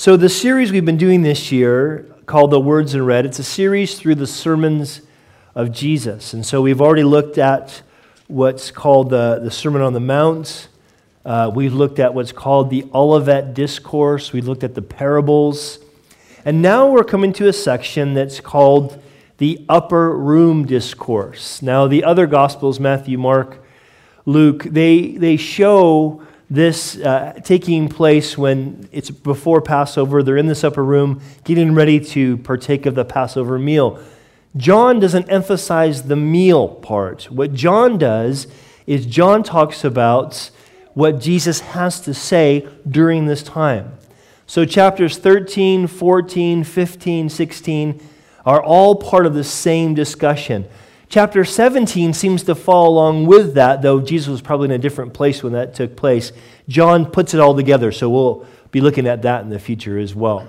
So, the series we've been doing this year called The Words in Red, it's a series through the sermons of Jesus. And so, we've already looked at what's called the, the Sermon on the Mount. Uh, we've looked at what's called the Olivet Discourse. We looked at the parables. And now we're coming to a section that's called the Upper Room Discourse. Now, the other Gospels, Matthew, Mark, Luke, they, they show this uh, taking place when it's before Passover. They're in this upper room getting ready to partake of the Passover meal. John doesn't emphasize the meal part. What John does is John talks about what Jesus has to say during this time. So, chapters 13, 14, 15, 16 are all part of the same discussion. Chapter 17 seems to fall along with that, though Jesus was probably in a different place when that took place. John puts it all together, so we'll be looking at that in the future as well.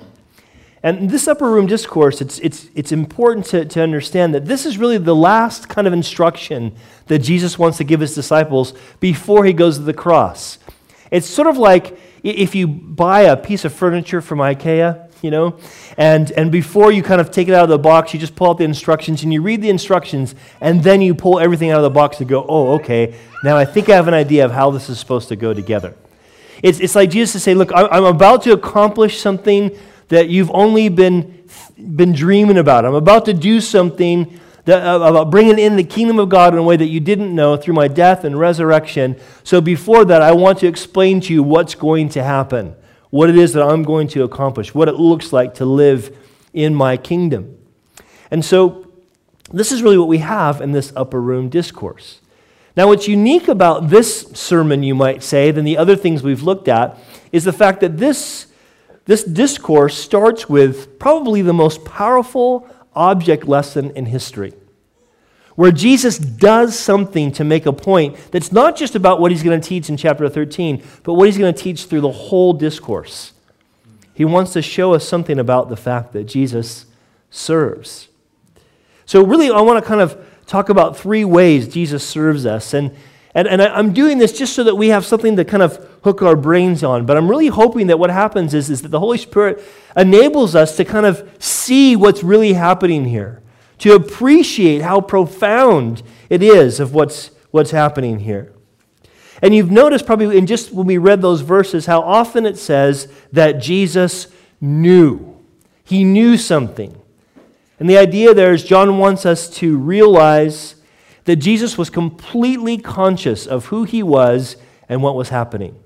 And this upper room discourse, it's, it's, it's important to, to understand that this is really the last kind of instruction that Jesus wants to give his disciples before he goes to the cross. It's sort of like if you buy a piece of furniture from IKEA you know? And, and before you kind of take it out of the box, you just pull out the instructions and you read the instructions, and then you pull everything out of the box to go, oh, okay, now I think I have an idea of how this is supposed to go together. It's, it's like Jesus to say, look, I'm about to accomplish something that you've only been, been dreaming about. I'm about to do something that, uh, about bringing in the kingdom of God in a way that you didn't know through my death and resurrection. So before that, I want to explain to you what's going to happen what it is that I'm going to accomplish, what it looks like to live in my kingdom. And so, this is really what we have in this upper room discourse. Now, what's unique about this sermon, you might say, than the other things we've looked at, is the fact that this, this discourse starts with probably the most powerful object lesson in history where Jesus does something to make a point that's not just about what he's going to teach in chapter 13, but what he's going to teach through the whole discourse. He wants to show us something about the fact that Jesus serves. So, really, I want to kind of talk about three ways Jesus serves us. And, and, and I'm doing this just so that we have something to kind of hook our brains on. But I'm really hoping that what happens is, is that the Holy Spirit enables us to kind of see what's really happening here to appreciate how profound it is of what's, what's happening here. And you've noticed probably in just when we read those verses how often it says that Jesus knew. He knew something. And the idea there is John wants us to realize that Jesus was completely conscious of who he was and what was happening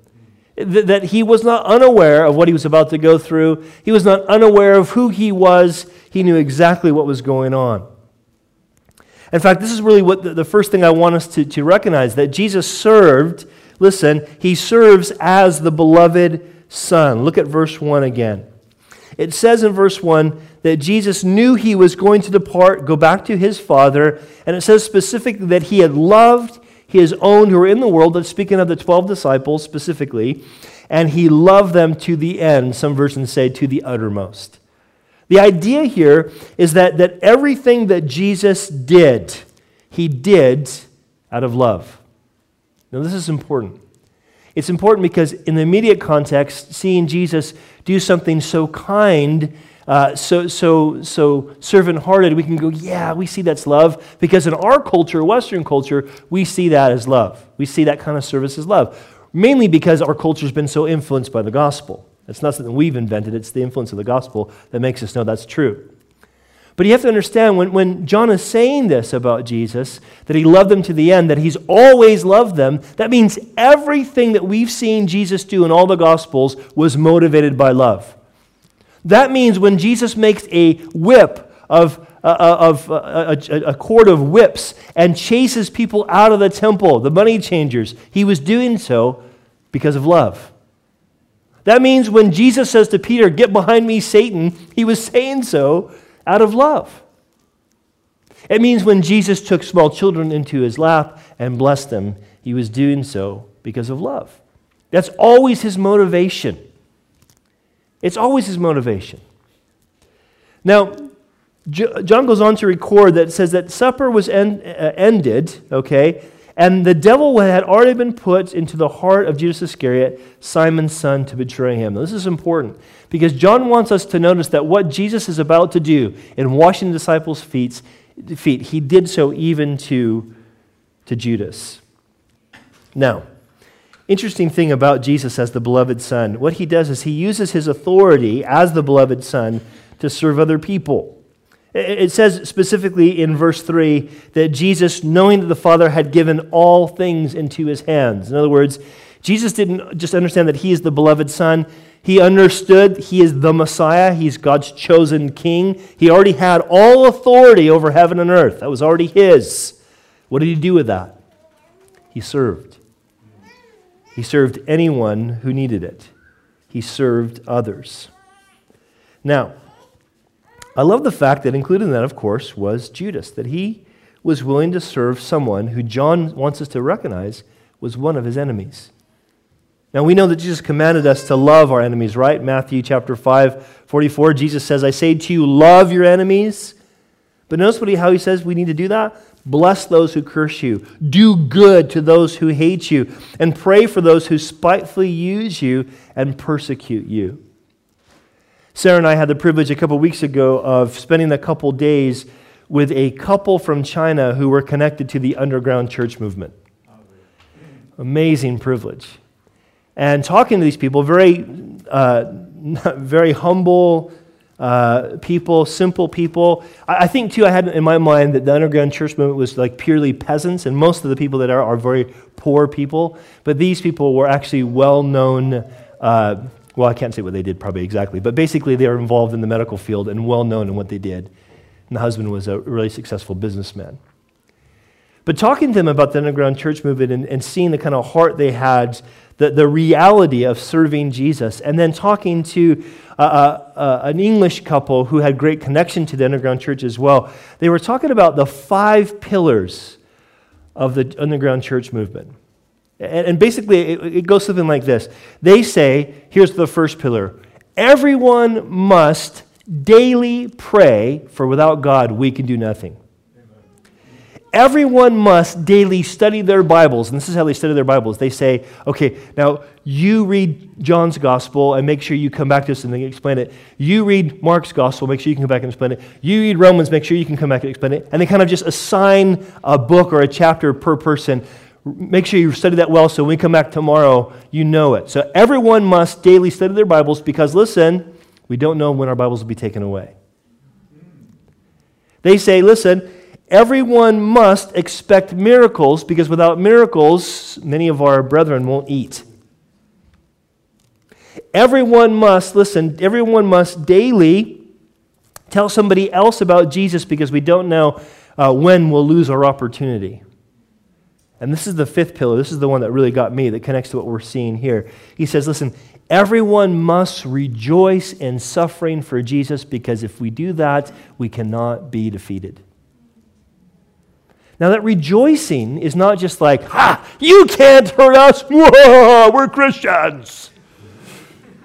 that he was not unaware of what he was about to go through. He was not unaware of who he was. He knew exactly what was going on. In fact, this is really what the, the first thing I want us to, to recognize that Jesus served, listen, he serves as the beloved Son. Look at verse 1 again. It says in verse 1 that Jesus knew he was going to depart, go back to his Father, and it says specifically that he had loved his own who were in the world, that's speaking of the 12 disciples specifically, and he loved them to the end. Some versions say to the uttermost. The idea here is that, that everything that Jesus did, he did out of love. Now, this is important. It's important because, in the immediate context, seeing Jesus do something so kind, uh, so, so, so servant hearted, we can go, yeah, we see that's love. Because in our culture, Western culture, we see that as love. We see that kind of service as love. Mainly because our culture has been so influenced by the gospel. It's not something we've invented, it's the influence of the gospel that makes us know that's true. But you have to understand when, when John is saying this about Jesus, that he loved them to the end, that he's always loved them, that means everything that we've seen Jesus do in all the Gospels was motivated by love. That means when Jesus makes a whip of, uh, uh of uh, a, a cord of whips and chases people out of the temple, the money changers, he was doing so because of love. That means when Jesus says to Peter, Get behind me, Satan, he was saying so out of love. It means when Jesus took small children into his lap and blessed them, he was doing so because of love. That's always his motivation. It's always his motivation. Now, John goes on to record that says that supper was uh, ended, okay, And the devil had already been put into the heart of Judas Iscariot, Simon's son, to betray him. This is important because John wants us to notice that what Jesus is about to do in washing the disciples' feet, feet he did so even to, to Judas. Now, interesting thing about Jesus as the beloved Son, what he does is he uses his authority as the beloved Son to serve other people. It says specifically in verse 3 that Jesus, knowing that the Father had given all things into his hands. In other words, Jesus didn't just understand that he is the beloved Son. He understood he is the Messiah. He's God's chosen king. He already had all authority over heaven and earth. That was already his. What did he do with that? He served. He served anyone who needed it, he served others. Now, I love the fact that included in that, of course, was Judas, that he was willing to serve someone who John wants us to recognize was one of his enemies. Now we know that Jesus commanded us to love our enemies, right? Matthew chapter 5, 44, Jesus says, I say to you, love your enemies. But notice he, how he says we need to do that? Bless those who curse you. Do good to those who hate you. And pray for those who spitefully use you and persecute you. Sarah and I had the privilege a couple weeks ago of spending a couple days with a couple from China who were connected to the underground church movement. Amazing privilege. And talking to these people, very, uh, very humble uh, people, simple people. I, I, think, too, I had in my mind that the underground church movement was like purely peasants, and most of the people that are are very poor people. But these people were actually well known. Uh, well, I can't say what they did probably exactly, but basically they were involved in the medical field and well known in what they did. And the husband was a really successful businessman. But talking to them about the underground church movement and, and seeing the kind of heart they had, the, the reality of serving Jesus, and then talking to uh, uh, an English couple who had great connection to the underground church as well, they were talking about the five pillars of the underground church movement. And, basically, it, goes something like this They say, here's the first pillar everyone must daily pray, for without God, we can do nothing. Everyone must daily study their Bibles. And this is how they study their Bibles. They say, okay, now you read John's Gospel and make sure you come back to us and explain it. You read Mark's Gospel, make sure you can come back and explain it. You read Romans, make sure you can come back and explain it. And they kind of just assign a book or a chapter per person make sure you study that well so when we come back tomorrow, you know it. So everyone must daily study their Bibles because, listen, we don't know when our Bibles will be taken away. They say, listen, everyone must expect miracles because without miracles, many of our brethren won't eat. Everyone must, listen, everyone must daily tell somebody else about Jesus because we don't know uh, when we'll lose our opportunity. And this is the fifth pillar. This is the one that really got me, that connects to what we're seeing here. He says, Listen, everyone must rejoice in suffering for Jesus because if we do that, we cannot be defeated. Now, that rejoicing is not just like, ha, you can't hurt us, Whoa, we're Christians.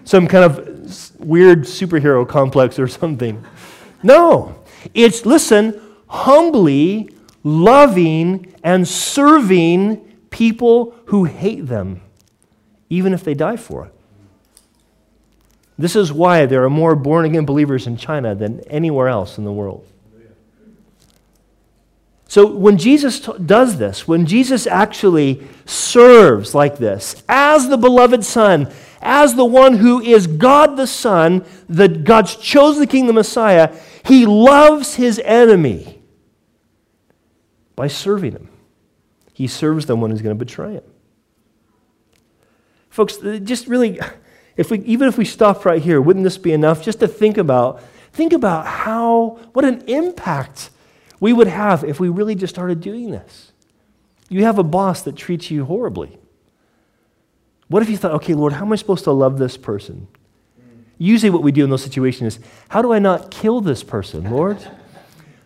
Some kind of weird superhero complex or something. No, it's, listen, humbly loving and serving people who hate them, even if they die for it. This is why there are more born again believers in China than anywhere else in the world. So when Jesus t- does this, when Jesus actually serves like this, as the beloved Son, as the one who is God the Son, the God's chosen king, the Messiah, he loves his enemy by serving him. He serves the one who's going to betray him. Folks, just really, if we, even if we stop right here, wouldn't this be enough just to think about, think about how, what an impact we would have if we really just started doing this. You have a boss that treats you horribly. What if you thought, okay, Lord, how am I supposed to love this person? Usually, what we do in those situations is, how do I not kill this person, Lord?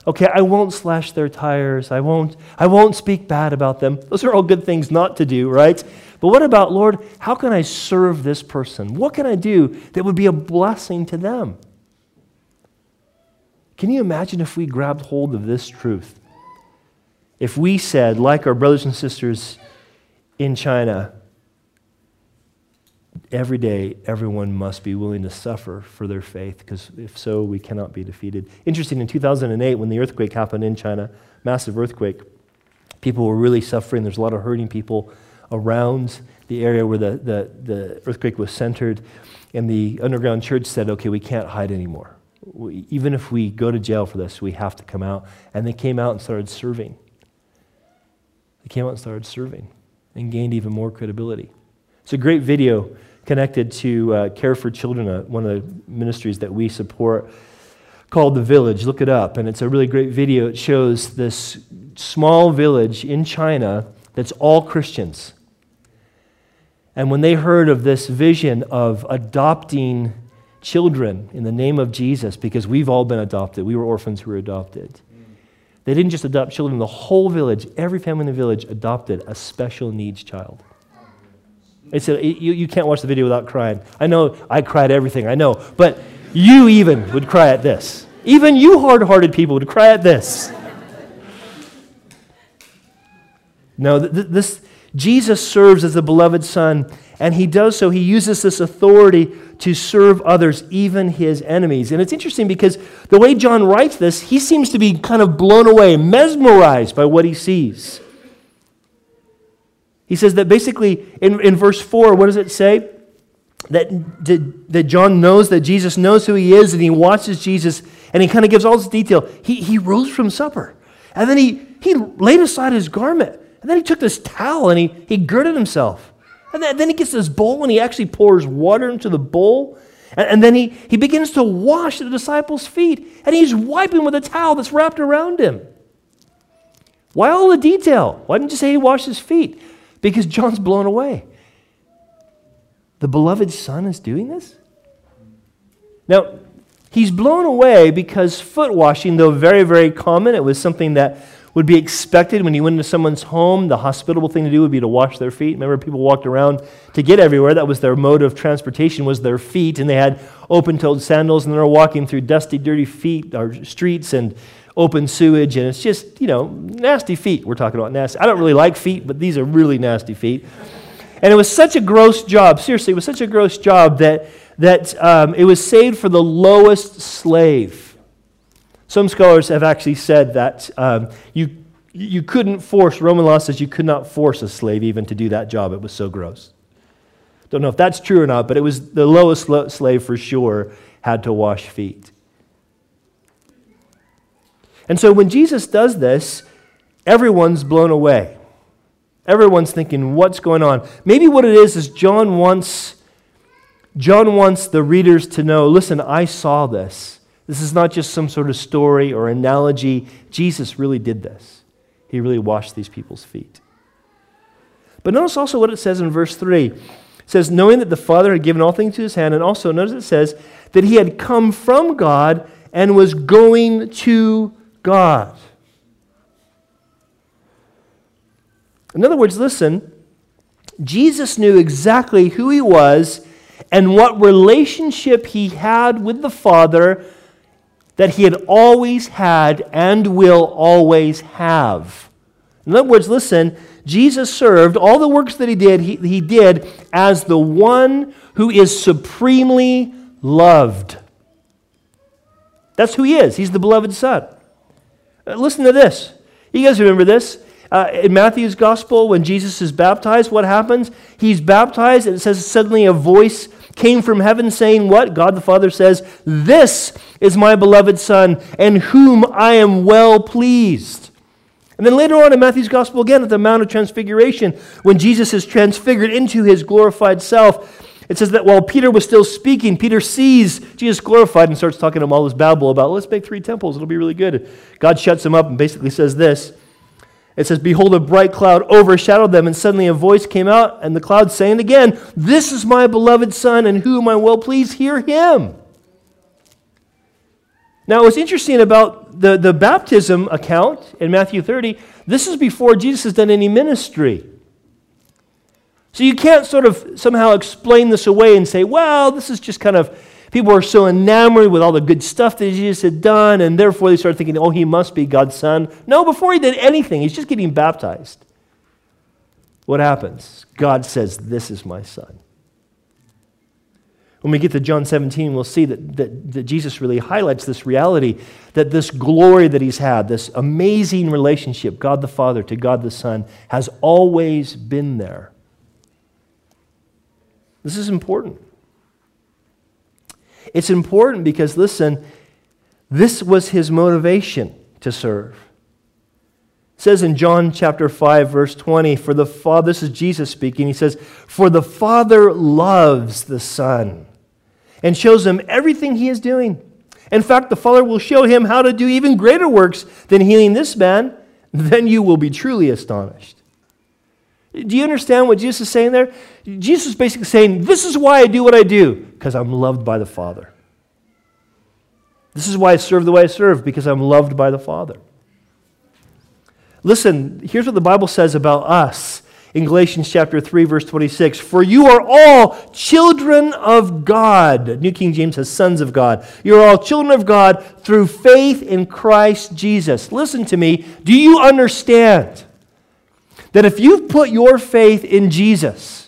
Okay, I won't slash their tires. I won't, I won't speak bad about them. Those are all good things not to do, right? But what about, Lord, how can I serve this person? What can I do that would be a blessing to them? Can you imagine if we grabbed hold of this truth? if we said, like our brothers and sisters in China, every day everyone must be willing to suffer for their faith, because if so, we cannot be defeated. Interesting, in 2008, when the earthquake happened in China, massive earthquake, people were really suffering. There's a lot of hurting people around the area where the, the, the earthquake was centered. And the underground church said, okay, we can't hide anymore. We, even if we go to jail for this, we have to come out. And they came out and started serving. They came out and started serving and gained even more credibility. It's a great video connected to uh, Care for Children, uh, one of the ministries that we support, called The Village. Look it up. And it's a really great video. It shows this small village in China that's all Christians. And when they heard of this vision of adopting children in the name of Jesus, because we've all been adopted, we were orphans who were adopted. They didn't just adopt children, the whole village, every family in the village adopted a special needs child. It's a, you, you can't watch the video without crying. I know I cried everything, I know. But you even would cry at this. Even you hard hearted people would cry at this. No, this, Jesus serves as the beloved Son, and he does so. He uses this authority to serve others, even his enemies. And it's interesting because the way John writes this, he seems to be kind of blown away, mesmerized by what he sees. He says that basically in, in verse 4, what does it say? That, that John knows that Jesus knows who he is and he watches Jesus and he kind of gives all this detail. He, he rose from supper and then he, he laid aside his garment and then he took this towel and he, he girded himself. And then, he gets this bowl and he actually pours water into the bowl. And, and then he, he begins to wash the disciples' feet. And he's wiping with a towel that's wrapped around him. Why all the detail? Why didn't you say he washed his feet? Because John's blown away. The beloved Son is doing this? Now, he's blown away because foot washing, though very, very common, it was something that would be expected when you went into someone's home. The hospitable thing to do would be to wash their feet. Remember, people walked around to get everywhere. That was their mode of transportation was their feet, and they had open-toed sandals, and they were walking through dusty, dirty feet or streets and open sewage, and it's just you know nasty feet. We're talking about nasty. I don't really like feet, but these are really nasty feet. And it was such a gross job. Seriously, it was such a gross job that that um, it was saved for the lowest slave. Some scholars have actually said that um, you, you couldn't force, Roman law says you could not force a slave even to do that job. It was so gross. Don't know if that's true or not, but it was the lowest slave for sure had to wash feet. And so when Jesus does this, everyone's blown away. Everyone's thinking, what's going on? Maybe what it is is John wants, John wants the readers to know listen, I saw this. This is not just some sort of story or analogy. Jesus really did this. He really washed these people's feet. But notice also what it says in verse 3. It says, knowing that the Father had given all things to his hand, and also notice it says that he had come from God and was going to God. In other words, listen, Jesus knew exactly who he was and what relationship he had with the Father that he had always had and will always have. In other words, listen, Jesus served, all the works that he did, he, he did as the one who is supremely loved. That's who he is. He's the beloved Son. Uh, listen to this. You guys remember this? Uh, in Matthew's gospel, when Jesus is baptized, what happens? He's baptized, and it says suddenly a voice came from heaven saying, What? God the Father says, This is my beloved Son, in whom I am well pleased. And then later on in Matthew's Gospel, again at the Mount of Transfiguration, when Jesus is transfigured into his glorified self, it says that while Peter was still speaking, Peter sees Jesus glorified and starts talking to him all this babble about, let's make three temples, it'll be really good. God shuts him up and basically says this it says, Behold, a bright cloud overshadowed them, and suddenly a voice came out, and the cloud saying again, This is my beloved Son, in whom I will please hear him. Now, what's interesting about the, the baptism account in Matthew 30, this is before Jesus has done any ministry. So you can't sort of somehow explain this away and say, well, this is just kind of People were so enamored with all the good stuff that Jesus had done, and therefore they started thinking, oh, he must be God's son. No, before he did anything, he's just getting baptized. What happens? God says, This is my son. When we get to John 17, we'll see that, that, that, Jesus really highlights this reality that this glory that he's had, this amazing relationship, God the Father to God the Son, has always been there. This is important. It's important because, listen, this was his motivation to serve. It says in John chapter 5, verse 20, for the Father, this is Jesus speaking, he says, For the Father loves the Son and shows him everything he is doing. In fact, the Father will show him how to do even greater works than healing this man. Then you will be truly astonished. Do you understand what Jesus is saying there? Jesus is basically saying, This is why I do what I do, because I'm loved by the Father. This is why I serve the way I serve, because I'm loved by the Father. Listen, here's what the Bible says about us in Galatians chapter 3 verse 26, "For you are all children of God." New King James says sons of God. You are all children of God through faith in Christ Jesus. Listen to me. Do you understand that if you've put your faith in Jesus,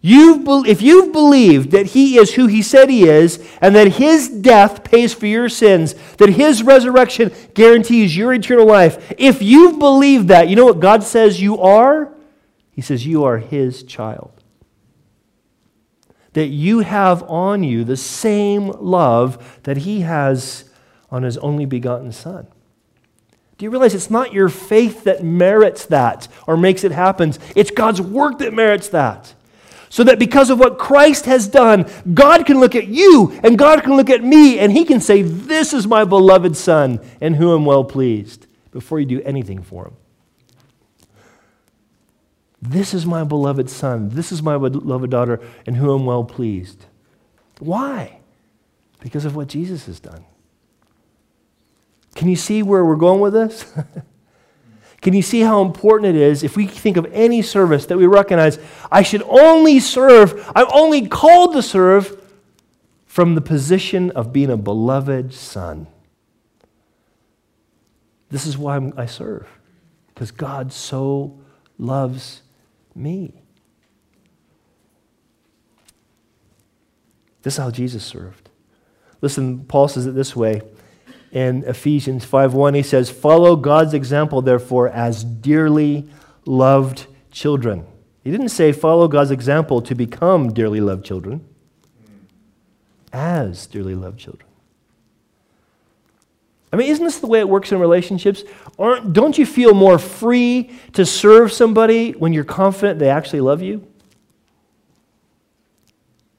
You've, if you've believed that he is who he said he is, and that his death pays for your sins, that his resurrection guarantees your eternal life, if you've believed that, you know what God says you are? He says you are his child. That you have on you the same love that he has on his only begotten Son. Do you realize it's not your faith that merits that or makes it happen? It's God's work that merits that. So that because of what Christ has done, God can look at you and God can look at me and He can say, This is my beloved Son in whom I'm well pleased, before you do anything for Him. This is my beloved Son. This is my beloved daughter in whom I'm well pleased. Why? Because of what Jesus has done. Can you see where we're going with this? Can you see how important it is if we think of any service that we recognize I should only serve, I'm only called to serve from the position of being a beloved son? This is why I serve, because God so loves me. This is how Jesus served. Listen, Paul says it this way in Ephesians 5:1 he says, "Follow God's example therefore as dearly loved children." He didn't say follow God's example to become dearly loved children. As dearly loved children. I mean, isn't this the way it works in relationships? Aren't, don't you feel more free to serve somebody when you're confident they actually love you?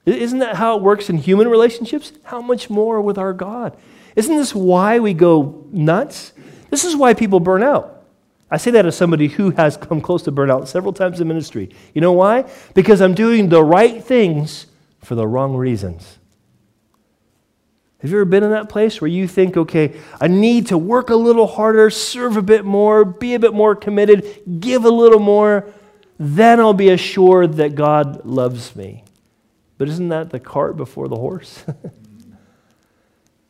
Isn't that how it works in human relationships? How much more with our God? Isn't this why we go nuts? This is why people burn out. I say that as somebody who has come close to burnout several times in ministry. You know why? Because I'm doing the right things for the wrong reasons. Have you ever been in that place where you think, okay, I need to work a little harder, serve a bit more, be a bit more committed, give a little more, then I'll be assured that God loves me? But isn't that the cart before the horse?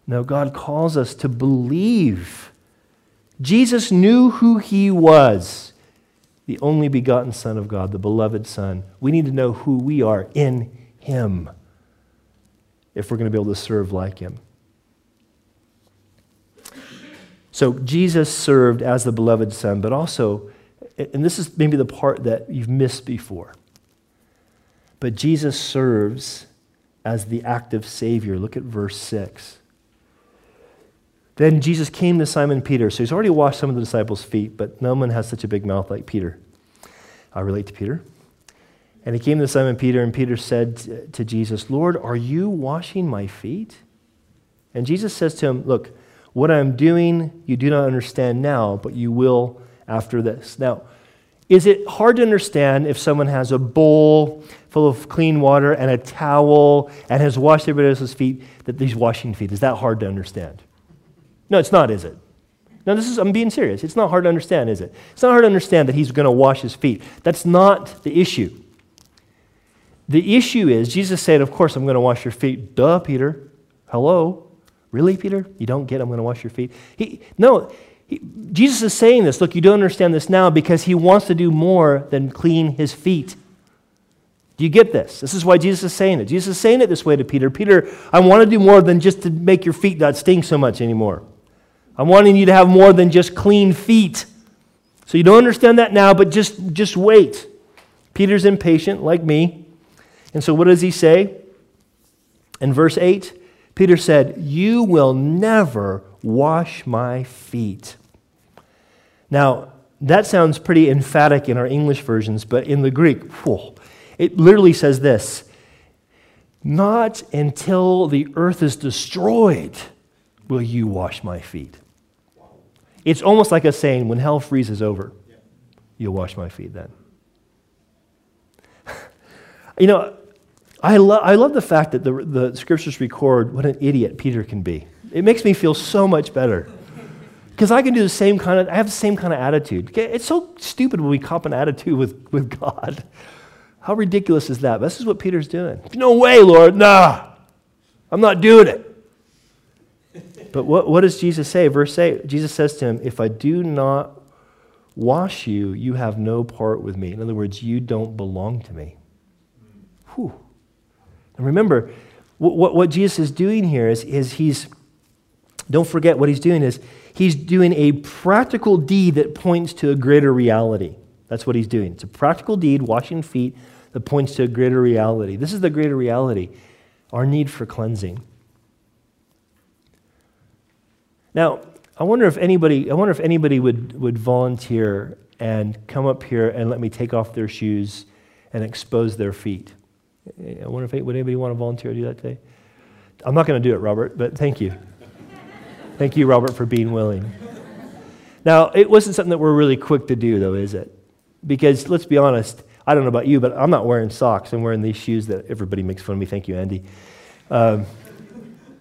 No, God calls us to believe. Jesus knew who he was the only begotten Son of God, the beloved Son. We need to know who we are in him if we're going to be able to serve like him. So Jesus served as the beloved Son, but also, and this is maybe the part that you've missed before, but Jesus serves as the active Savior. Look at verse 6. Then Jesus came to Simon Peter. So he's already washed some of the disciples' feet, but no one has such a big mouth like Peter. I relate to Peter. And he came to Simon Peter, and Peter said to Jesus, Lord, are you washing my feet? And Jesus says to him, Look, what I'm doing you do not understand now, but you will after this. Now, is it hard to understand if someone has a bowl full of clean water and a towel and has washed everybody else's feet that he's washing feet? Is that hard to understand? No, it's not, is it? No, this is, I'm being serious. It's not hard to understand, is it? It's not hard to understand that he's going to wash his feet. That's not the issue. The issue is, Jesus said, Of course, I'm going to wash your feet. Duh, Peter. Hello? Really, Peter? You don't get I'm going to wash your feet? He, no, he, Jesus is saying this. Look, you don't understand this now because he wants to do more than clean his feet. Do you get this? This is why Jesus is saying it. Jesus is saying it this way to Peter Peter, I want to do more than just to make your feet not stink so much anymore. I'm wanting you to have more than just clean feet. So you don't understand that now, but just, just wait. Peter's impatient, like me. And so what does he say? In verse 8, Peter said, You will never wash my feet. Now, that sounds pretty emphatic in our English versions, but in the Greek, whew, it literally says this Not until the earth is destroyed will you wash my feet. It's almost like a saying when hell freezes over, you'll wash my feet then. you know, I, lo- I love the fact that the, the scriptures record what an idiot Peter can be. It makes me feel so much better. Because I can do the same kind of, I have the same kind of attitude. It's so stupid when we cop an attitude with, with God. How ridiculous is that? This is what Peter's doing. No way, Lord. Nah, I'm not doing it. But what, what does Jesus say? Verse 8 Jesus says to him, If I do not wash you, you have no part with me. In other words, you don't belong to me. Whew. And remember, what, what Jesus is doing here is, is he's, don't forget what he's doing is he's doing a practical deed that points to a greater reality. That's what he's doing. It's a practical deed, washing feet, that points to a greater reality. This is the greater reality our need for cleansing. Now, I wonder if anybody, I wonder if anybody would, would volunteer and come up here and let me take off their shoes and expose their feet. I wonder if would anybody want to volunteer to do that today? I'm not going to do it, Robert, but thank you. Thank you, Robert, for being willing. Now, it wasn't something that we're really quick to do, though, is it? Because let's be honest, I don't know about you, but I'm not wearing socks. I'm wearing these shoes that everybody makes fun of me. Thank you, Andy. Um,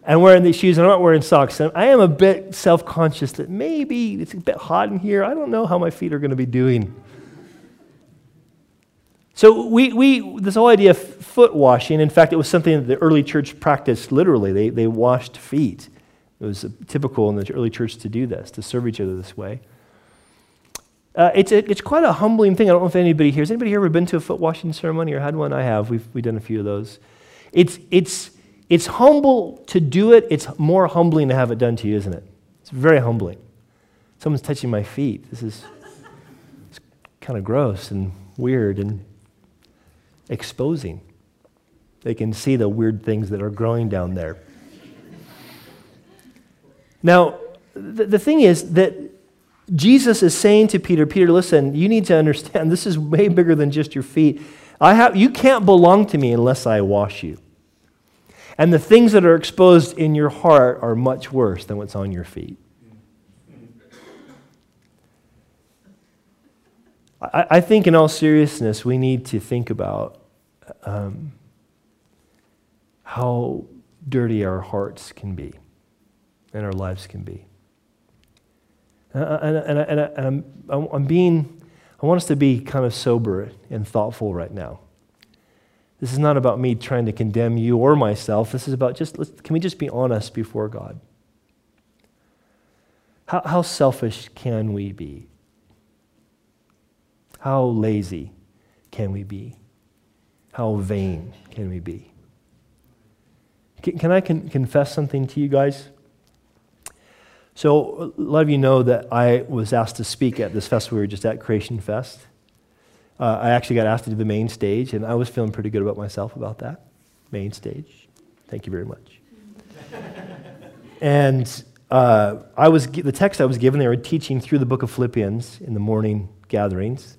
I'm wearing these shoes and I'm not wearing socks. And I am a bit self conscious that maybe it's a bit hot in here. I don't know how my feet are going to be doing. So, we, we, this whole idea of foot washing, in fact, it was something that the early church practiced literally. They, they washed feet. It was typical in the early church to do this, to serve each other this way. Uh, it's, a, it's quite a humbling thing. I don't know if anybody here, has anybody here ever been to a foot washing ceremony or had one? I have. We've, we've done a few of those. It's, it's, it's humble to do it. It's more humbling to have it done to you, isn't it? It's very humbling. Someone's touching my feet. This is kind of gross and weird and exposing. They can see the weird things that are growing down there. Now, the, the thing is that Jesus is saying to Peter, Peter, listen, you need to understand this is way bigger than just your feet. I have, you can't belong to me unless I wash you. And the things that are exposed in your heart are much worse than what's on your feet. I, I think, in all seriousness, we need to think about um, how dirty our hearts can be and our lives can be. And, uh, and, and, and, and I'm, I'm being, I want us to be kind of sober and thoughtful right now. This is not about me trying to condemn you or myself. This is about just, can we just be honest before God? How, how selfish can we be? How lazy can we be? How vain can we be? Can, can I con- confess something to you guys? So, a lot of you know that I was asked to speak at this festival we were just at, Creation Fest. Uh, I actually got asked to do the main stage, and I was feeling pretty good about myself about that. Main stage. Thank you very much. and uh, I was the text I was given. They were teaching through the book of Philippians in the morning gatherings,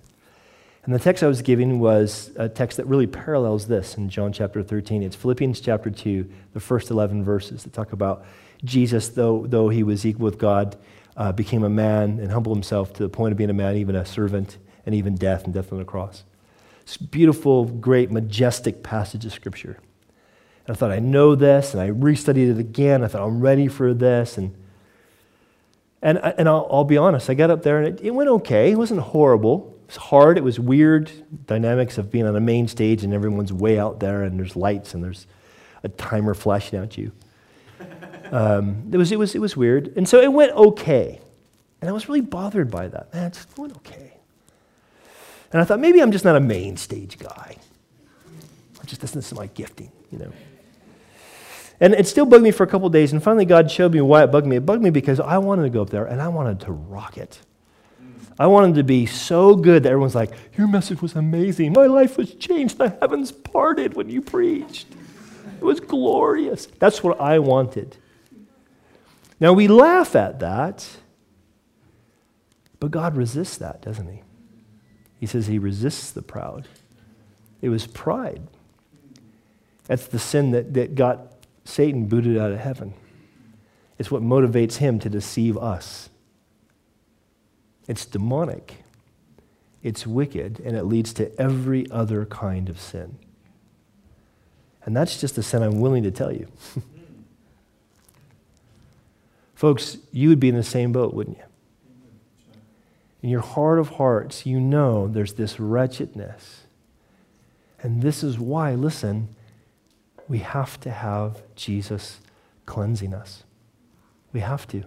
and the text I was giving was a text that really parallels this in John chapter 13. It's Philippians chapter 2, the first 11 verses that talk about Jesus, though though he was equal with God, uh, became a man and humbled himself to the point of being a man, even a servant and even death and death on the cross. It's beautiful, great, majestic passage of Scripture. And I thought, I know this, and I restudied it again. I thought, I'm ready for this. And, and, and I'll, I'll be honest, I got up there and it, it went okay. It wasn't horrible. It was hard. It was weird dynamics of being on a main stage and everyone's way out there and there's lights and there's a timer flashing at you. Um, it, was, it, was, it was weird. And so it went okay. And I was really bothered by that. Man, it went okay. And I thought, maybe I'm just not a main stage guy. I just, this is my gifting, you know. And it still bugged me for a couple days. And finally, God showed me why it bugged me. It bugged me because I wanted to go up there and I wanted to rock it. I wanted to be so good that everyone's like, Your message was amazing. My life was changed. The heavens parted when you preached. It was glorious. That's what I wanted. Now, we laugh at that, but God resists that, doesn't He? He says He resists the proud. It was pride. That's the sin that, that got Satan booted out of heaven. It's what motivates him to deceive us. It's demonic, it's wicked, and it leads to every other kind of sin. And that's just a sin I'm willing to tell you. Folks, you would be in the same boat, wouldn't you? In your heart of hearts, you know there's this wretchedness. And this is why, listen, we have to have Jesus cleansing us. We have to.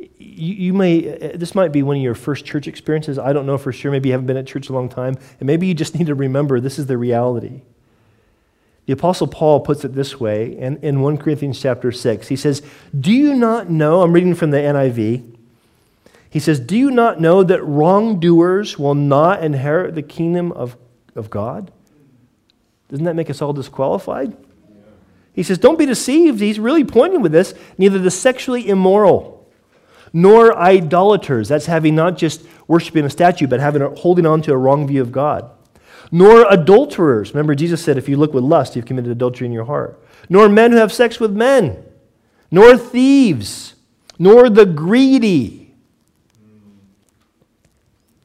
You, you, may, uh, this might be one of your first church experiences. I don't know for sure. Maybe you haven't been at church a long time. And maybe you just need to remember this is the reality. The Apostle Paul puts it this way in, in 1 Corinthians chapter 6. He says, Do you not know? I'm reading from the NIV. He says, Do you not know that wrongdoers will not inherit the kingdom of, of God? Doesn't that make us all disqualified? He says, Don't be deceived. He's really pointing with this. Neither the sexually immoral, nor idolaters. That's having not just worshiping a statue, but having holding on to a wrong view of God. Nor adulterers. Remember, Jesus said, If you look with lust, you've committed adultery in your heart. Nor men who have sex with men. Nor thieves. Nor the greedy.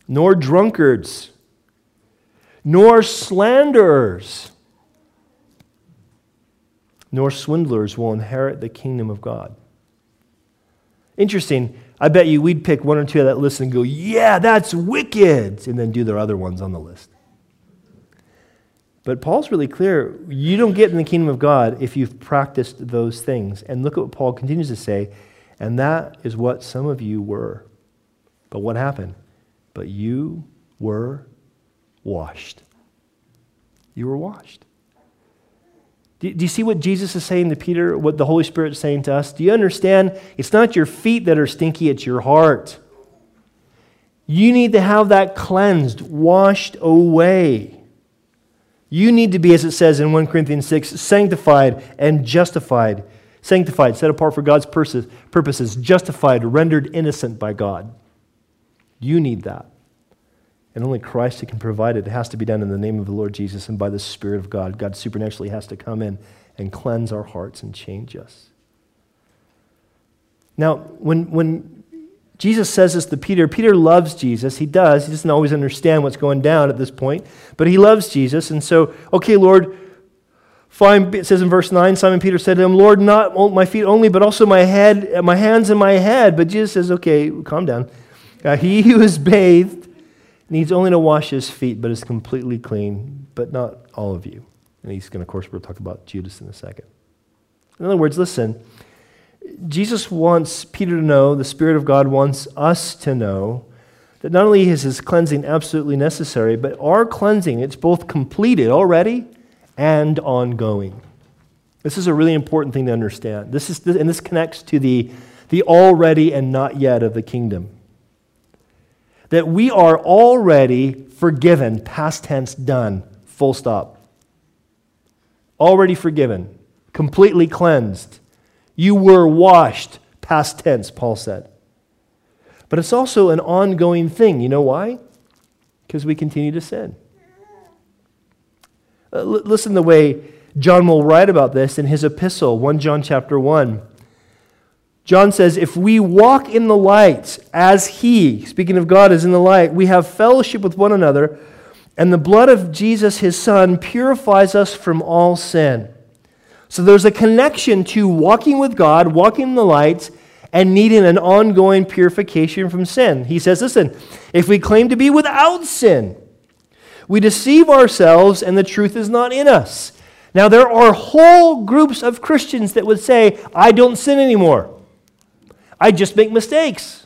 Nor drunkards. Nor slanderers nor swindlers will inherit the kingdom of God. Interesting. I bet you we'd pick one or two of that list and go, yeah, that's wicked, and then do their other ones on the list. But Paul's really clear. You don't get in the kingdom of God if you've practiced those things. And look at what Paul continues to say. And that is what some of you were. But what happened? But you were washed. You were washed. Do, you see what Jesus is saying to Peter, what the Holy Spirit is saying to us? Do you understand? It's not your feet that are stinky, it's your heart. You need to have that cleansed, washed away. You need to be, as it says in 1 Corinthians 6, sanctified and justified. Sanctified, set apart for God's purposes, justified, rendered innocent by God. You need that. And only Christ can provide it. It has to be done in the name of the Lord Jesus and by the Spirit of God. God supernaturally has to come in and cleanse our hearts and change us. Now, when, when Jesus says this to Peter, Peter loves Jesus. He does. He doesn't always understand what's going down at this point, but he loves Jesus. And so, okay, Lord, fine. It says in verse 9, Simon Peter said to him, Lord, not my feet only, but also my head, my hands and my head. But Jesus says, okay, calm down. Uh, he who is bathed needs only to wash his feet, but is completely clean, but not all of you. And he's going to, of course, we'll talk about Judas in a second. In other words, listen, Jesus wants Peter to know, the Spirit of God wants us to know, that not only is his cleansing absolutely necessary, but our cleansing, it's both completed already and ongoing. This is a really important thing to understand. This is, and this connects to the, the already and not yet of the kingdom that we are already forgiven, past tense, done, full stop. Already forgiven, completely cleansed. You were washed, past tense, Paul said. But it's also an ongoing thing. You know why? Because we continue to sin. Uh, l- listen the way John will write about this in his epistle, 1 John chapter 1. John says, if we walk in the light as he, speaking of God, is in the light, we have fellowship with one another, and the blood of Jesus, his son, purifies us from all sin. So there's a connection to walking with God, walking in the light, and needing an ongoing purification from sin. He says, listen, if we claim to be without sin, we deceive ourselves and the truth is not in us. Now, there are whole groups of Christians that would say, I don't sin anymore. I just make mistakes.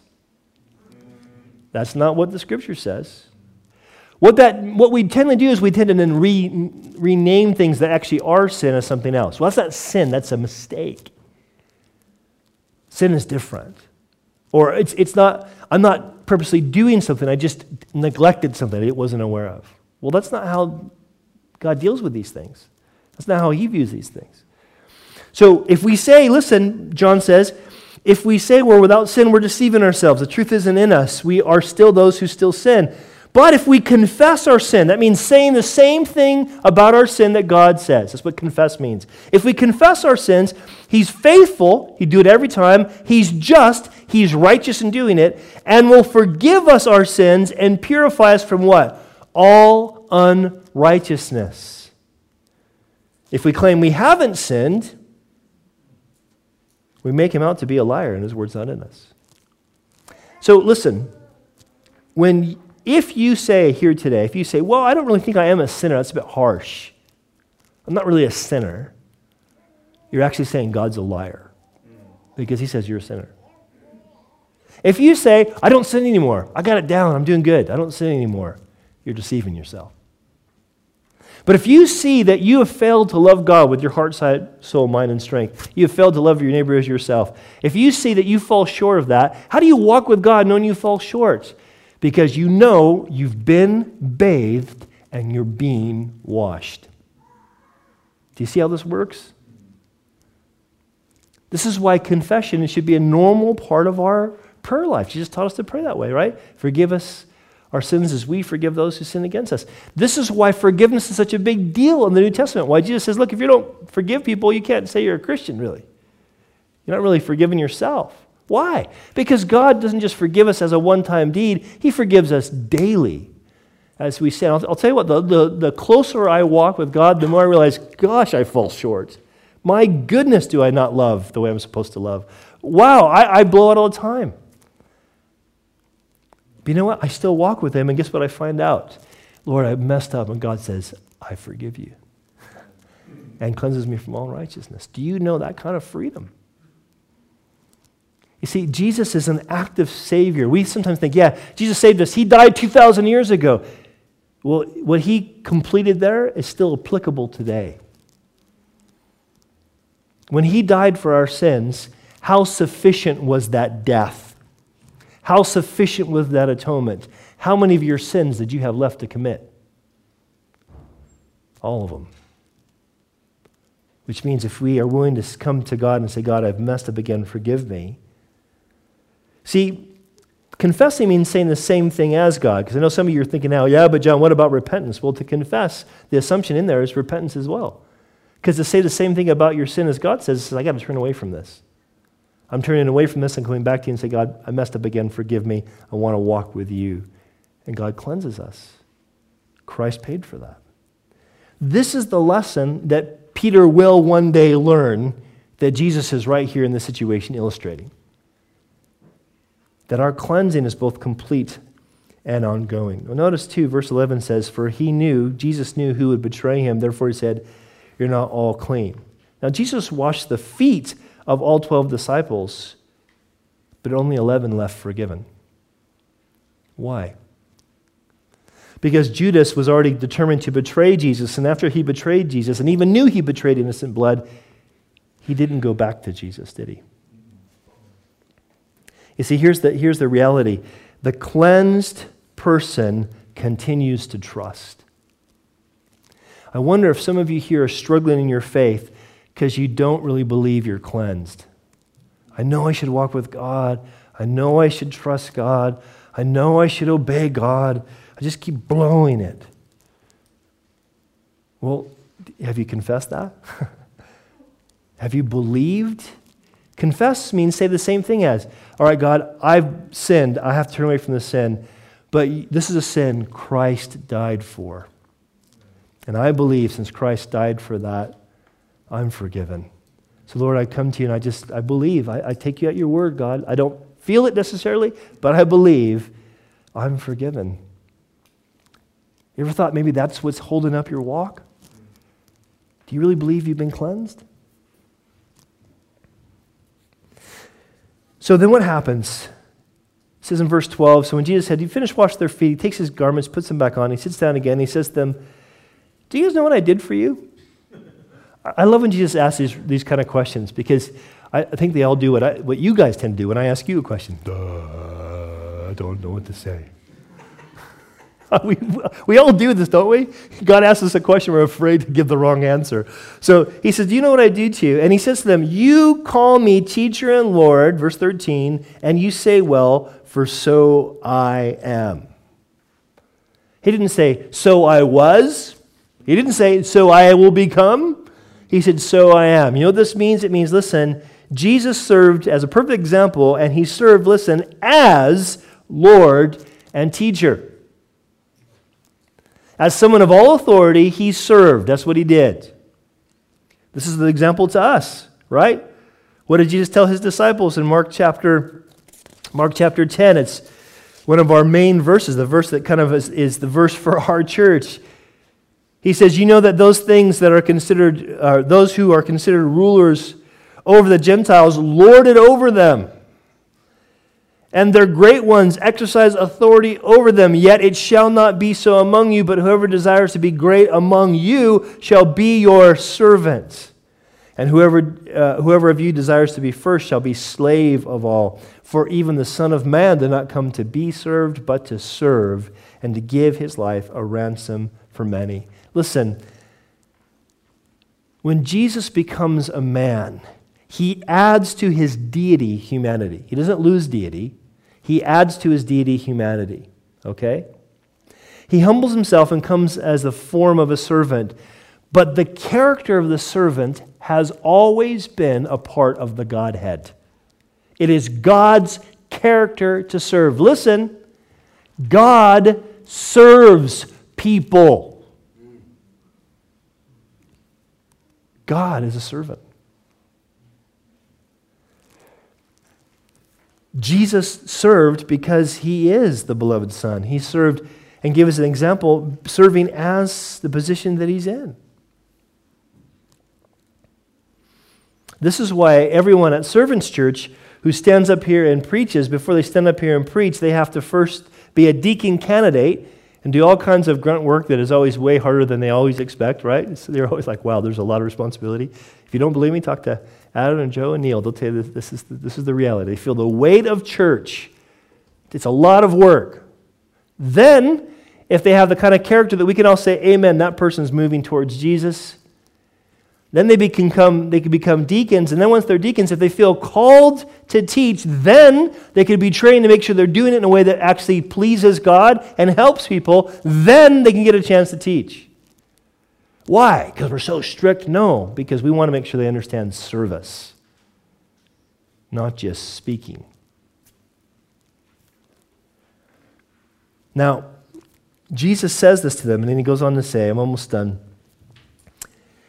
That's not what the scripture says. What, that, what we tend to do is we tend to then re, rename things that actually are sin as something else. Well, that's not sin, that's a mistake. Sin is different. Or it's, it's not, I'm not purposely doing something, I just neglected something I wasn't aware of. Well, that's not how God deals with these things. That's not how He views these things. So if we say, listen, John says, if we say we're without sin, we're deceiving ourselves. The truth isn't in us. We are still those who still sin. But if we confess our sin, that means saying the same thing about our sin that God says. That's what confess means. If we confess our sins, He's faithful, He'd do it every time. He's just, He's righteous in doing it, and will forgive us our sins and purify us from what? All unrighteousness. If we claim we haven't sinned, we make Him out to be a liar, and His word's not in us. So listen, when if you say here today, if you say, well, I don't really think I am a sinner, that's a bit harsh. I'm not really a sinner. You're actually saying God's a liar because he says you're a sinner. If you say, I don't sin anymore, I got it down, I'm doing good, I don't sin anymore, you're deceiving yourself. But if you see that you have failed to love God with your heart, soul, mind, and strength, you have failed to love your neighbor as yourself, if you see that you fall short of that, how do you walk with God knowing you fall short? Because you know you've been bathed and you're being washed. Do you see how this works? This is why confession should be a normal part of our prayer life. Jesus taught us to pray that way, right? Forgive us our sins as we forgive those who sin against us. This is why forgiveness is such a big deal in the New Testament. Why Jesus says, look, if you don't forgive people, you can't say you're a Christian, really. You're not really forgiving yourself. Why? Because God doesn't just forgive us as a one time deed, He forgives us daily. As we sin, I'll, I'll tell you what, the, the, the closer I walk with God, the more I realize, gosh, I fall short. My goodness, do I not love the way I'm supposed to love? Wow, I, I blow it all the time. But you know what? I still walk with Him, and guess what I find out? Lord, I messed up, and God says, I forgive you and cleanses me from all righteousness. Do you know that kind of freedom? You see, Jesus is an active Savior. We sometimes think, yeah, Jesus saved us. He died 2,000 years ago. Well, what He completed there is still applicable today. When He died for our sins, how sufficient was that death? How sufficient was that atonement? How many of your sins did you have left to commit? All of them. Which means if we are willing to come to God and say, God, I've messed up again, forgive me See, confessing means saying the same thing as God. Because I know some of you are thinking now, yeah, but John, what about repentance? Well, to confess, the assumption in there is repentance as well. Because to say the same thing about your sin as God says, I got to turn away from this. I'm turning away from this and coming back to you and say, God, I messed up again. Forgive me. I want to walk with you. And God cleanses us. Christ paid for that. This is the lesson that Peter will one day learn that Jesus is right here in this situation illustrating that our cleansing is both complete and ongoing. Notice too, verse 11 says, For he knew, Jesus knew who would betray him, therefore he said, You're not all clean. Now, Jesus washed the feet of all 12 disciples, but only 11 left forgiven. Why? Because Judas was already determined to betray Jesus, and after he betrayed Jesus and even knew he betrayed innocent blood, he didn't go back to Jesus, did he? You see, here's the, here's the reality the cleansed person continues to trust. I wonder if some of you here are struggling in your faith because you don't really believe you're cleansed. I know I should walk with God. I know I should trust God. I know I should obey God. I just keep blowing it. Well, have you confessed that? have you believed Confess means say the same thing as, all right, God, I've sinned. I have to turn away from the sin. But this is a sin Christ died for. And I believe since Christ died for that, I'm forgiven. So, Lord, I come to you and I just, I believe. I, I take you at your word, God. I don't feel it necessarily, but I believe I'm forgiven. You ever thought maybe that's what's holding up your walk? Do you really believe you've been cleansed? So then what happens? It says in verse 12 So when Jesus had you finished washing their feet, he takes his garments, puts them back on, he sits down again, he says to them, Do you guys know what I did for you? I love when Jesus asks these, these kind of questions because I, I think they all do what, I, what you guys tend to do when I ask you a question. Duh, I don't know what to say. we, we all do this, don't we? God asks us a question, we're afraid to give the wrong answer. So he says, Do you know what I do to you? And he says to them, You call me teacher and Lord, verse 13, and you say, Well, for so I am. He didn't say, So I was. He didn't say, So I will become. He said, So I am. You know what this means? It means, listen, Jesus served as a perfect example, and he served, listen, as Lord and teacher. As someone of all authority, he served. That's what he did. This is the example to us, right? What did Jesus tell his disciples in Mark chapter, Mark chapter 10? It's one of our main verses, the verse that kind of is, is the verse for our church. He says, You know that those things that are considered, uh, those who are considered rulers over the Gentiles, lord it over them and their great ones exercise authority over them. Yet it shall not be so among you, but whoever desires to be great among you shall be your servant. And whoever, uh, whoever of you desires to be first shall be slave of all. For even the Son of Man did not come to be served, but to serve, and to give his life a ransom for many. Listen, when Jesus becomes a man, he adds to his deity humanity. He doesn't lose deity, he adds to his deity humanity. Okay? He humbles himself and comes as the form of a servant, but the character of the servant has always been a part of the Godhead. It is God's character to serve. Listen, God serves people. God is a servant. Jesus served because he is the beloved Son. He served and gave us an example, serving as the position that he's in. This is why everyone at Servants Church who stands up here and preaches, before they stand up here and preach, they have to first be a deacon candidate and do all kinds of grunt work that is always way harder than they always expect, right? So they're always like, wow, there's a lot of responsibility. If you don't believe me, talk to Adam and Joe and Neil, they'll tell you this, this, is the, this is the reality. They feel the weight of church. It's a lot of work. Then, if they have the kind of character that we can all say, Amen, that person's moving towards Jesus, then they become, they can become deacons. And then once they're deacons, if they feel called to teach, then they can be trained to make sure they're doing it in a way that actually pleases God and helps people. Then they can get a chance to teach. Why? Because we're so strict? No, because we want to make sure they understand service, not just speaking. Now, Jesus says this to them, and then he goes on to say, I'm almost done.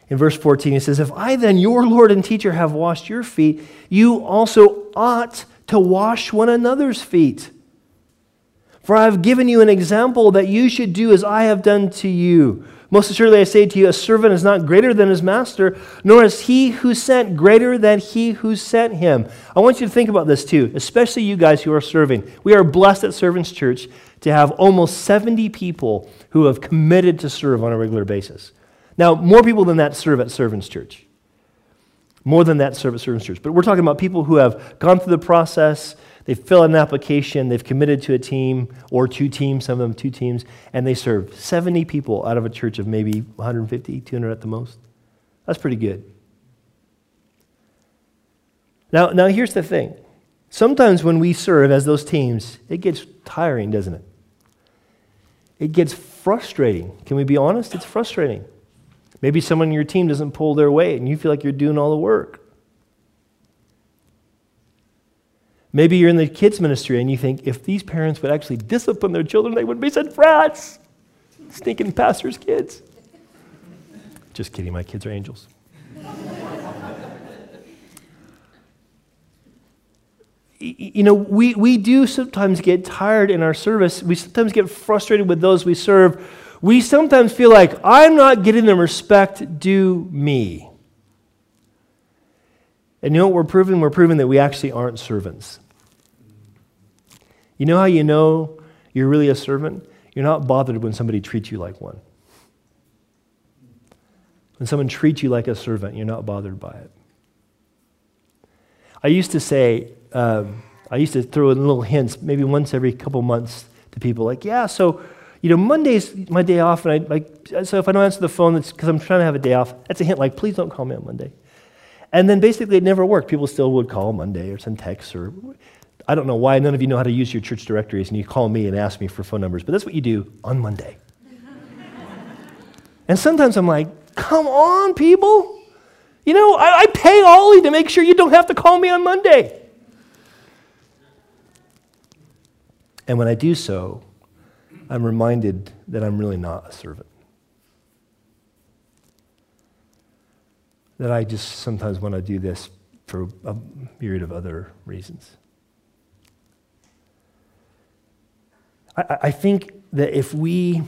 In verse 14, he says, If I then, your Lord and teacher, have washed your feet, you also ought to wash one another's feet. For I have given you an example that you should do as I have done to you. Most assuredly, I say to you, a servant is not greater than his master, nor is he who sent greater than he who sent him. I want you to think about this too, especially you guys who are serving. We are blessed at Servants Church to have almost 70 people who have committed to serve on a regular basis. Now, more people than that serve at Servants Church. More than that serve at Servants Church. But we're talking about people who have gone through the process, they fill an application, they've committed to a team or two teams, some of them two teams, and they serve 70 people out of a church of maybe 150, 200 at the most. That's pretty good. Now, now here's the thing. Sometimes when we serve as those teams, it gets tiring, doesn't it? It gets frustrating. Can we be honest? It's frustrating. Maybe someone in your team doesn't pull their weight and you feel like you're doing all the work. Maybe you're in the kids' ministry and you think if these parents would actually discipline their children, they wouldn't be such frats. Stinking pastors' kids. Just kidding, my kids are angels. you know, we, we do sometimes get tired in our service. We sometimes get frustrated with those we serve we sometimes feel like I'm not getting the respect due me. And you know what we're proving? We're proving that we actually aren't servants. You know how you know you're really a servant? You're not bothered when somebody treats you like one. When someone treats you like a servant, you're not bothered by it. I used to say, um, I used to throw in little hints, maybe once every couple months to people, like, yeah, so, you know, Monday's my day off, and I, like, so if I don't answer the phone, it's because I'm trying to have a day off. That's a hint, like, please don't call me on Monday. And then basically it never worked. People still would call Monday or send texts or I don't know why none of you know how to use your church directories and you call me and ask me for phone numbers, but that's what you do on Monday. and sometimes I'm like, come on, people. You know, I, I pay Ollie to make sure you don't have to call me on Monday. And when I do so, I'm reminded that I'm really not a servant. That I just sometimes want to do this for a myriad of other reasons. I, I think that if we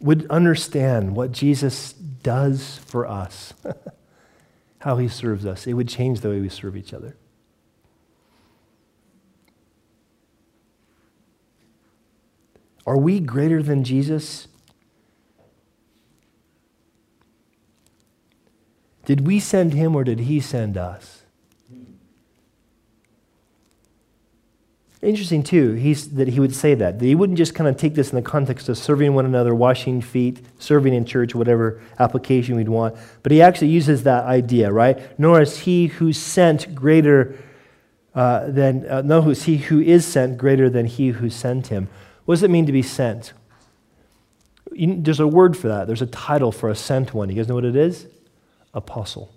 would understand what Jesus does for us, how he serves us, it would change the way we serve each other. Are we greater than Jesus? Did we send him or did he send us? Interesting, too, that he would say that. That he wouldn't just kind of take this in the context of serving one another, washing feet, serving in church, whatever application we'd want, but he actually uses that idea, right? Nor is he who sent greater uh, than, uh, no, is he who is sent greater than he who sent him. What does it mean to be sent? You, there's a word for that. There's a title for a sent one. You guys know what it is? Apostle.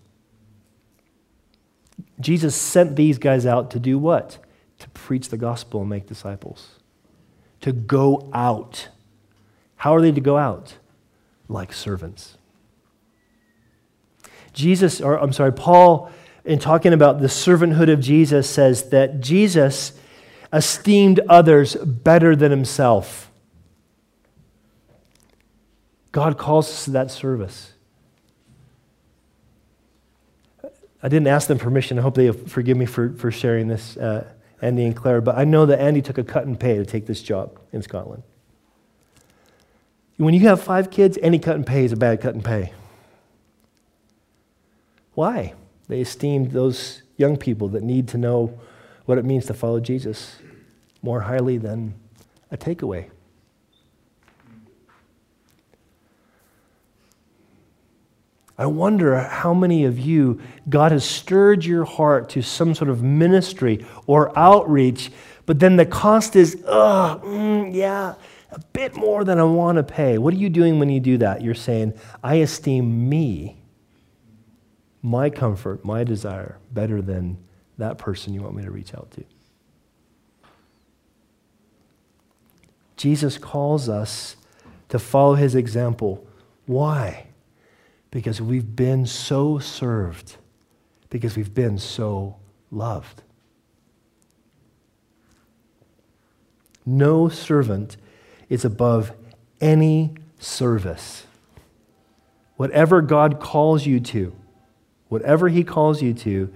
Jesus sent these guys out to do what? to preach the gospel and make disciples, to go out. How are they to go out? Like servants. Jesus, or I'm sorry, Paul, in talking about the servanthood of Jesus, says that Jesus esteemed others better than himself. God calls us to that service. I didn't ask them permission. I hope they forgive me for, for sharing this. Uh, Andy and Claire, but I know that Andy took a cut and pay to take this job in Scotland. When you have five kids, any cut and pay is a bad cut and pay. Why? They esteemed those young people that need to know what it means to follow Jesus more highly than a takeaway. I wonder how many of you, God has stirred your heart to some sort of ministry or outreach, but then the cost is, ugh, mm, yeah, a bit more than I want to pay. What are you doing when you do that? You're saying, I esteem me, my comfort, my desire, better than that person you want me to reach out to. Jesus calls us to follow his example. Why? Because we've been so served, because we've been so loved. No servant is above any service. Whatever God calls you to, whatever He calls you to,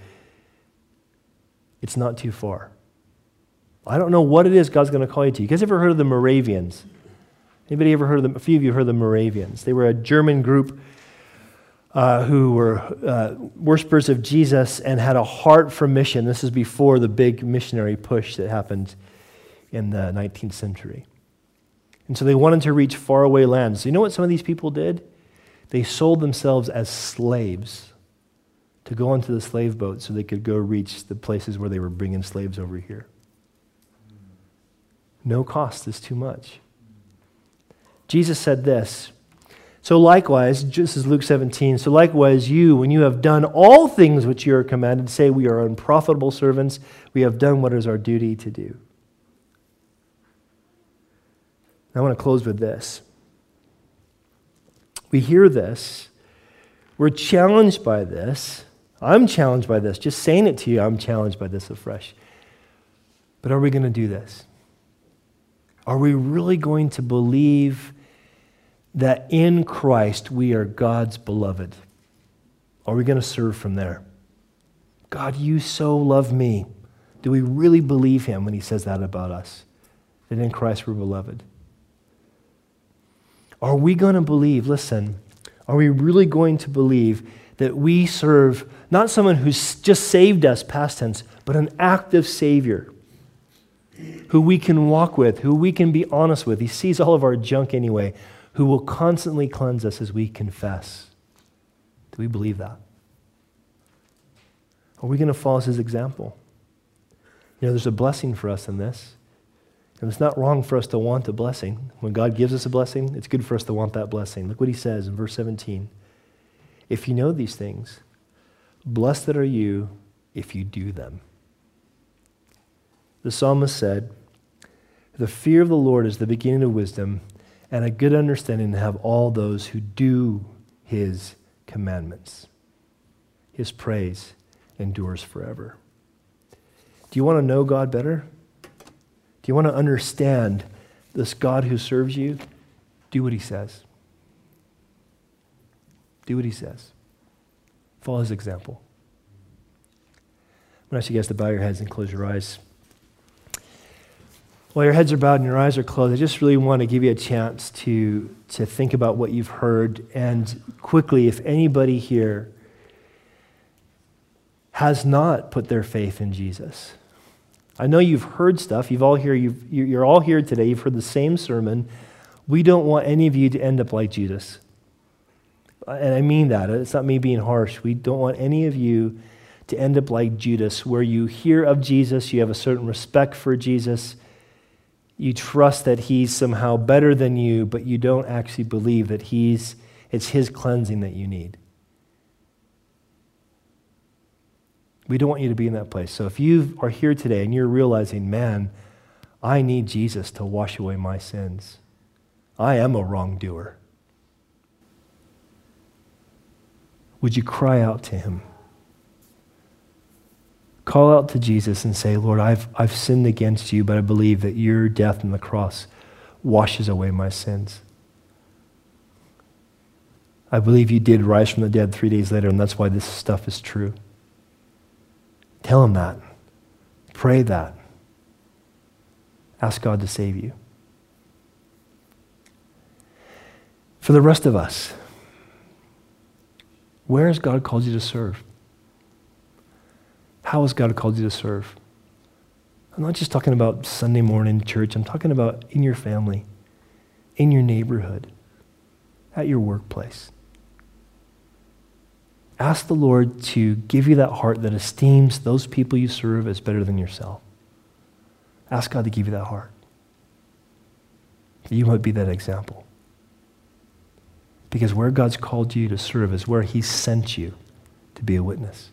it's not too far. I don't know what it is God's going to call you to. You guys ever heard of the Moravians? Anybody ever heard of them? A few of you heard of the Moravians. They were a German group uh, who were uh, worshippers of Jesus and had a heart for mission. This is before the big missionary push that happened in the 19th century. And so they wanted to reach faraway lands. You know what some of these people did? They sold themselves as slaves to go onto the slave boat so they could go reach the places where they were bringing slaves over here. No cost is too much. Jesus said this so likewise, just as Luke 17, so likewise you, when you have done all things which you are commanded, say we are unprofitable servants, we have done what is our duty to do. I want to close with this. We hear this. We're challenged by this. I'm challenged by this. Just saying it to you, I'm challenged by this afresh. But are we going to do this? Are we really going to believe that in Christ we are God's beloved? Are we going to serve from there? God, you so love me. Do we really believe him when he says that about us? That in Christ we're beloved? Are we going to believe, listen, are we really going to believe that we serve not someone who's just saved us, past tense, but an active Savior who we can walk with, who we can be honest with? He sees all of our junk anyway, who will constantly cleanse us as we confess. Do we believe that? Are we going to follow his example? You know, there's a blessing for us in this. And it's not wrong for us to want a blessing. When God gives us a blessing, it's good for us to want that blessing. Look what he says in verse 17. If you know these things, blessed are you if you do them. The psalmist said, The fear of the Lord is the beginning of wisdom, and a good understanding to have all those who do his commandments. His praise endures forever. Do you want to know God better? Do you want to understand this God who serves you? Do what he says. Do what he says. Follow his example. I'm going to ask you guys to bow your heads and close your eyes. While your heads are bowed and your eyes are closed, I just really want to give you a chance to, to think about what you've heard. And quickly, if anybody here has not put their faith in Jesus, I know you've heard stuff. You've all here, you've, you're all here today. You've heard the same sermon. We don't want any of you to end up like Judas. And I mean that. It's not me being harsh. We don't want any of you to end up like Judas, where you hear of Jesus, you have a certain respect for Jesus, you trust that he's somehow better than you, but you don't actually believe that he's, it's his cleansing that you need. We don't want you to be in that place. So if you are here today and you're realizing, man, I need Jesus to wash away my sins, I am a wrongdoer. Would you cry out to him? Call out to Jesus and say, Lord, I've, I've sinned against you, but I believe that your death on the cross washes away my sins. I believe you did rise from the dead three days later, and that's why this stuff is true. Tell him that. Pray that. Ask God to save you. For the rest of us, where has God called you to serve? How has God called you to serve? I'm not just talking about Sunday morning church, I'm talking about in your family, in your neighborhood, at your workplace. Ask the Lord to give you that heart that esteems those people you serve as better than yourself. Ask God to give you that heart. You might be that example. Because where God's called you to serve is where He sent you to be a witness.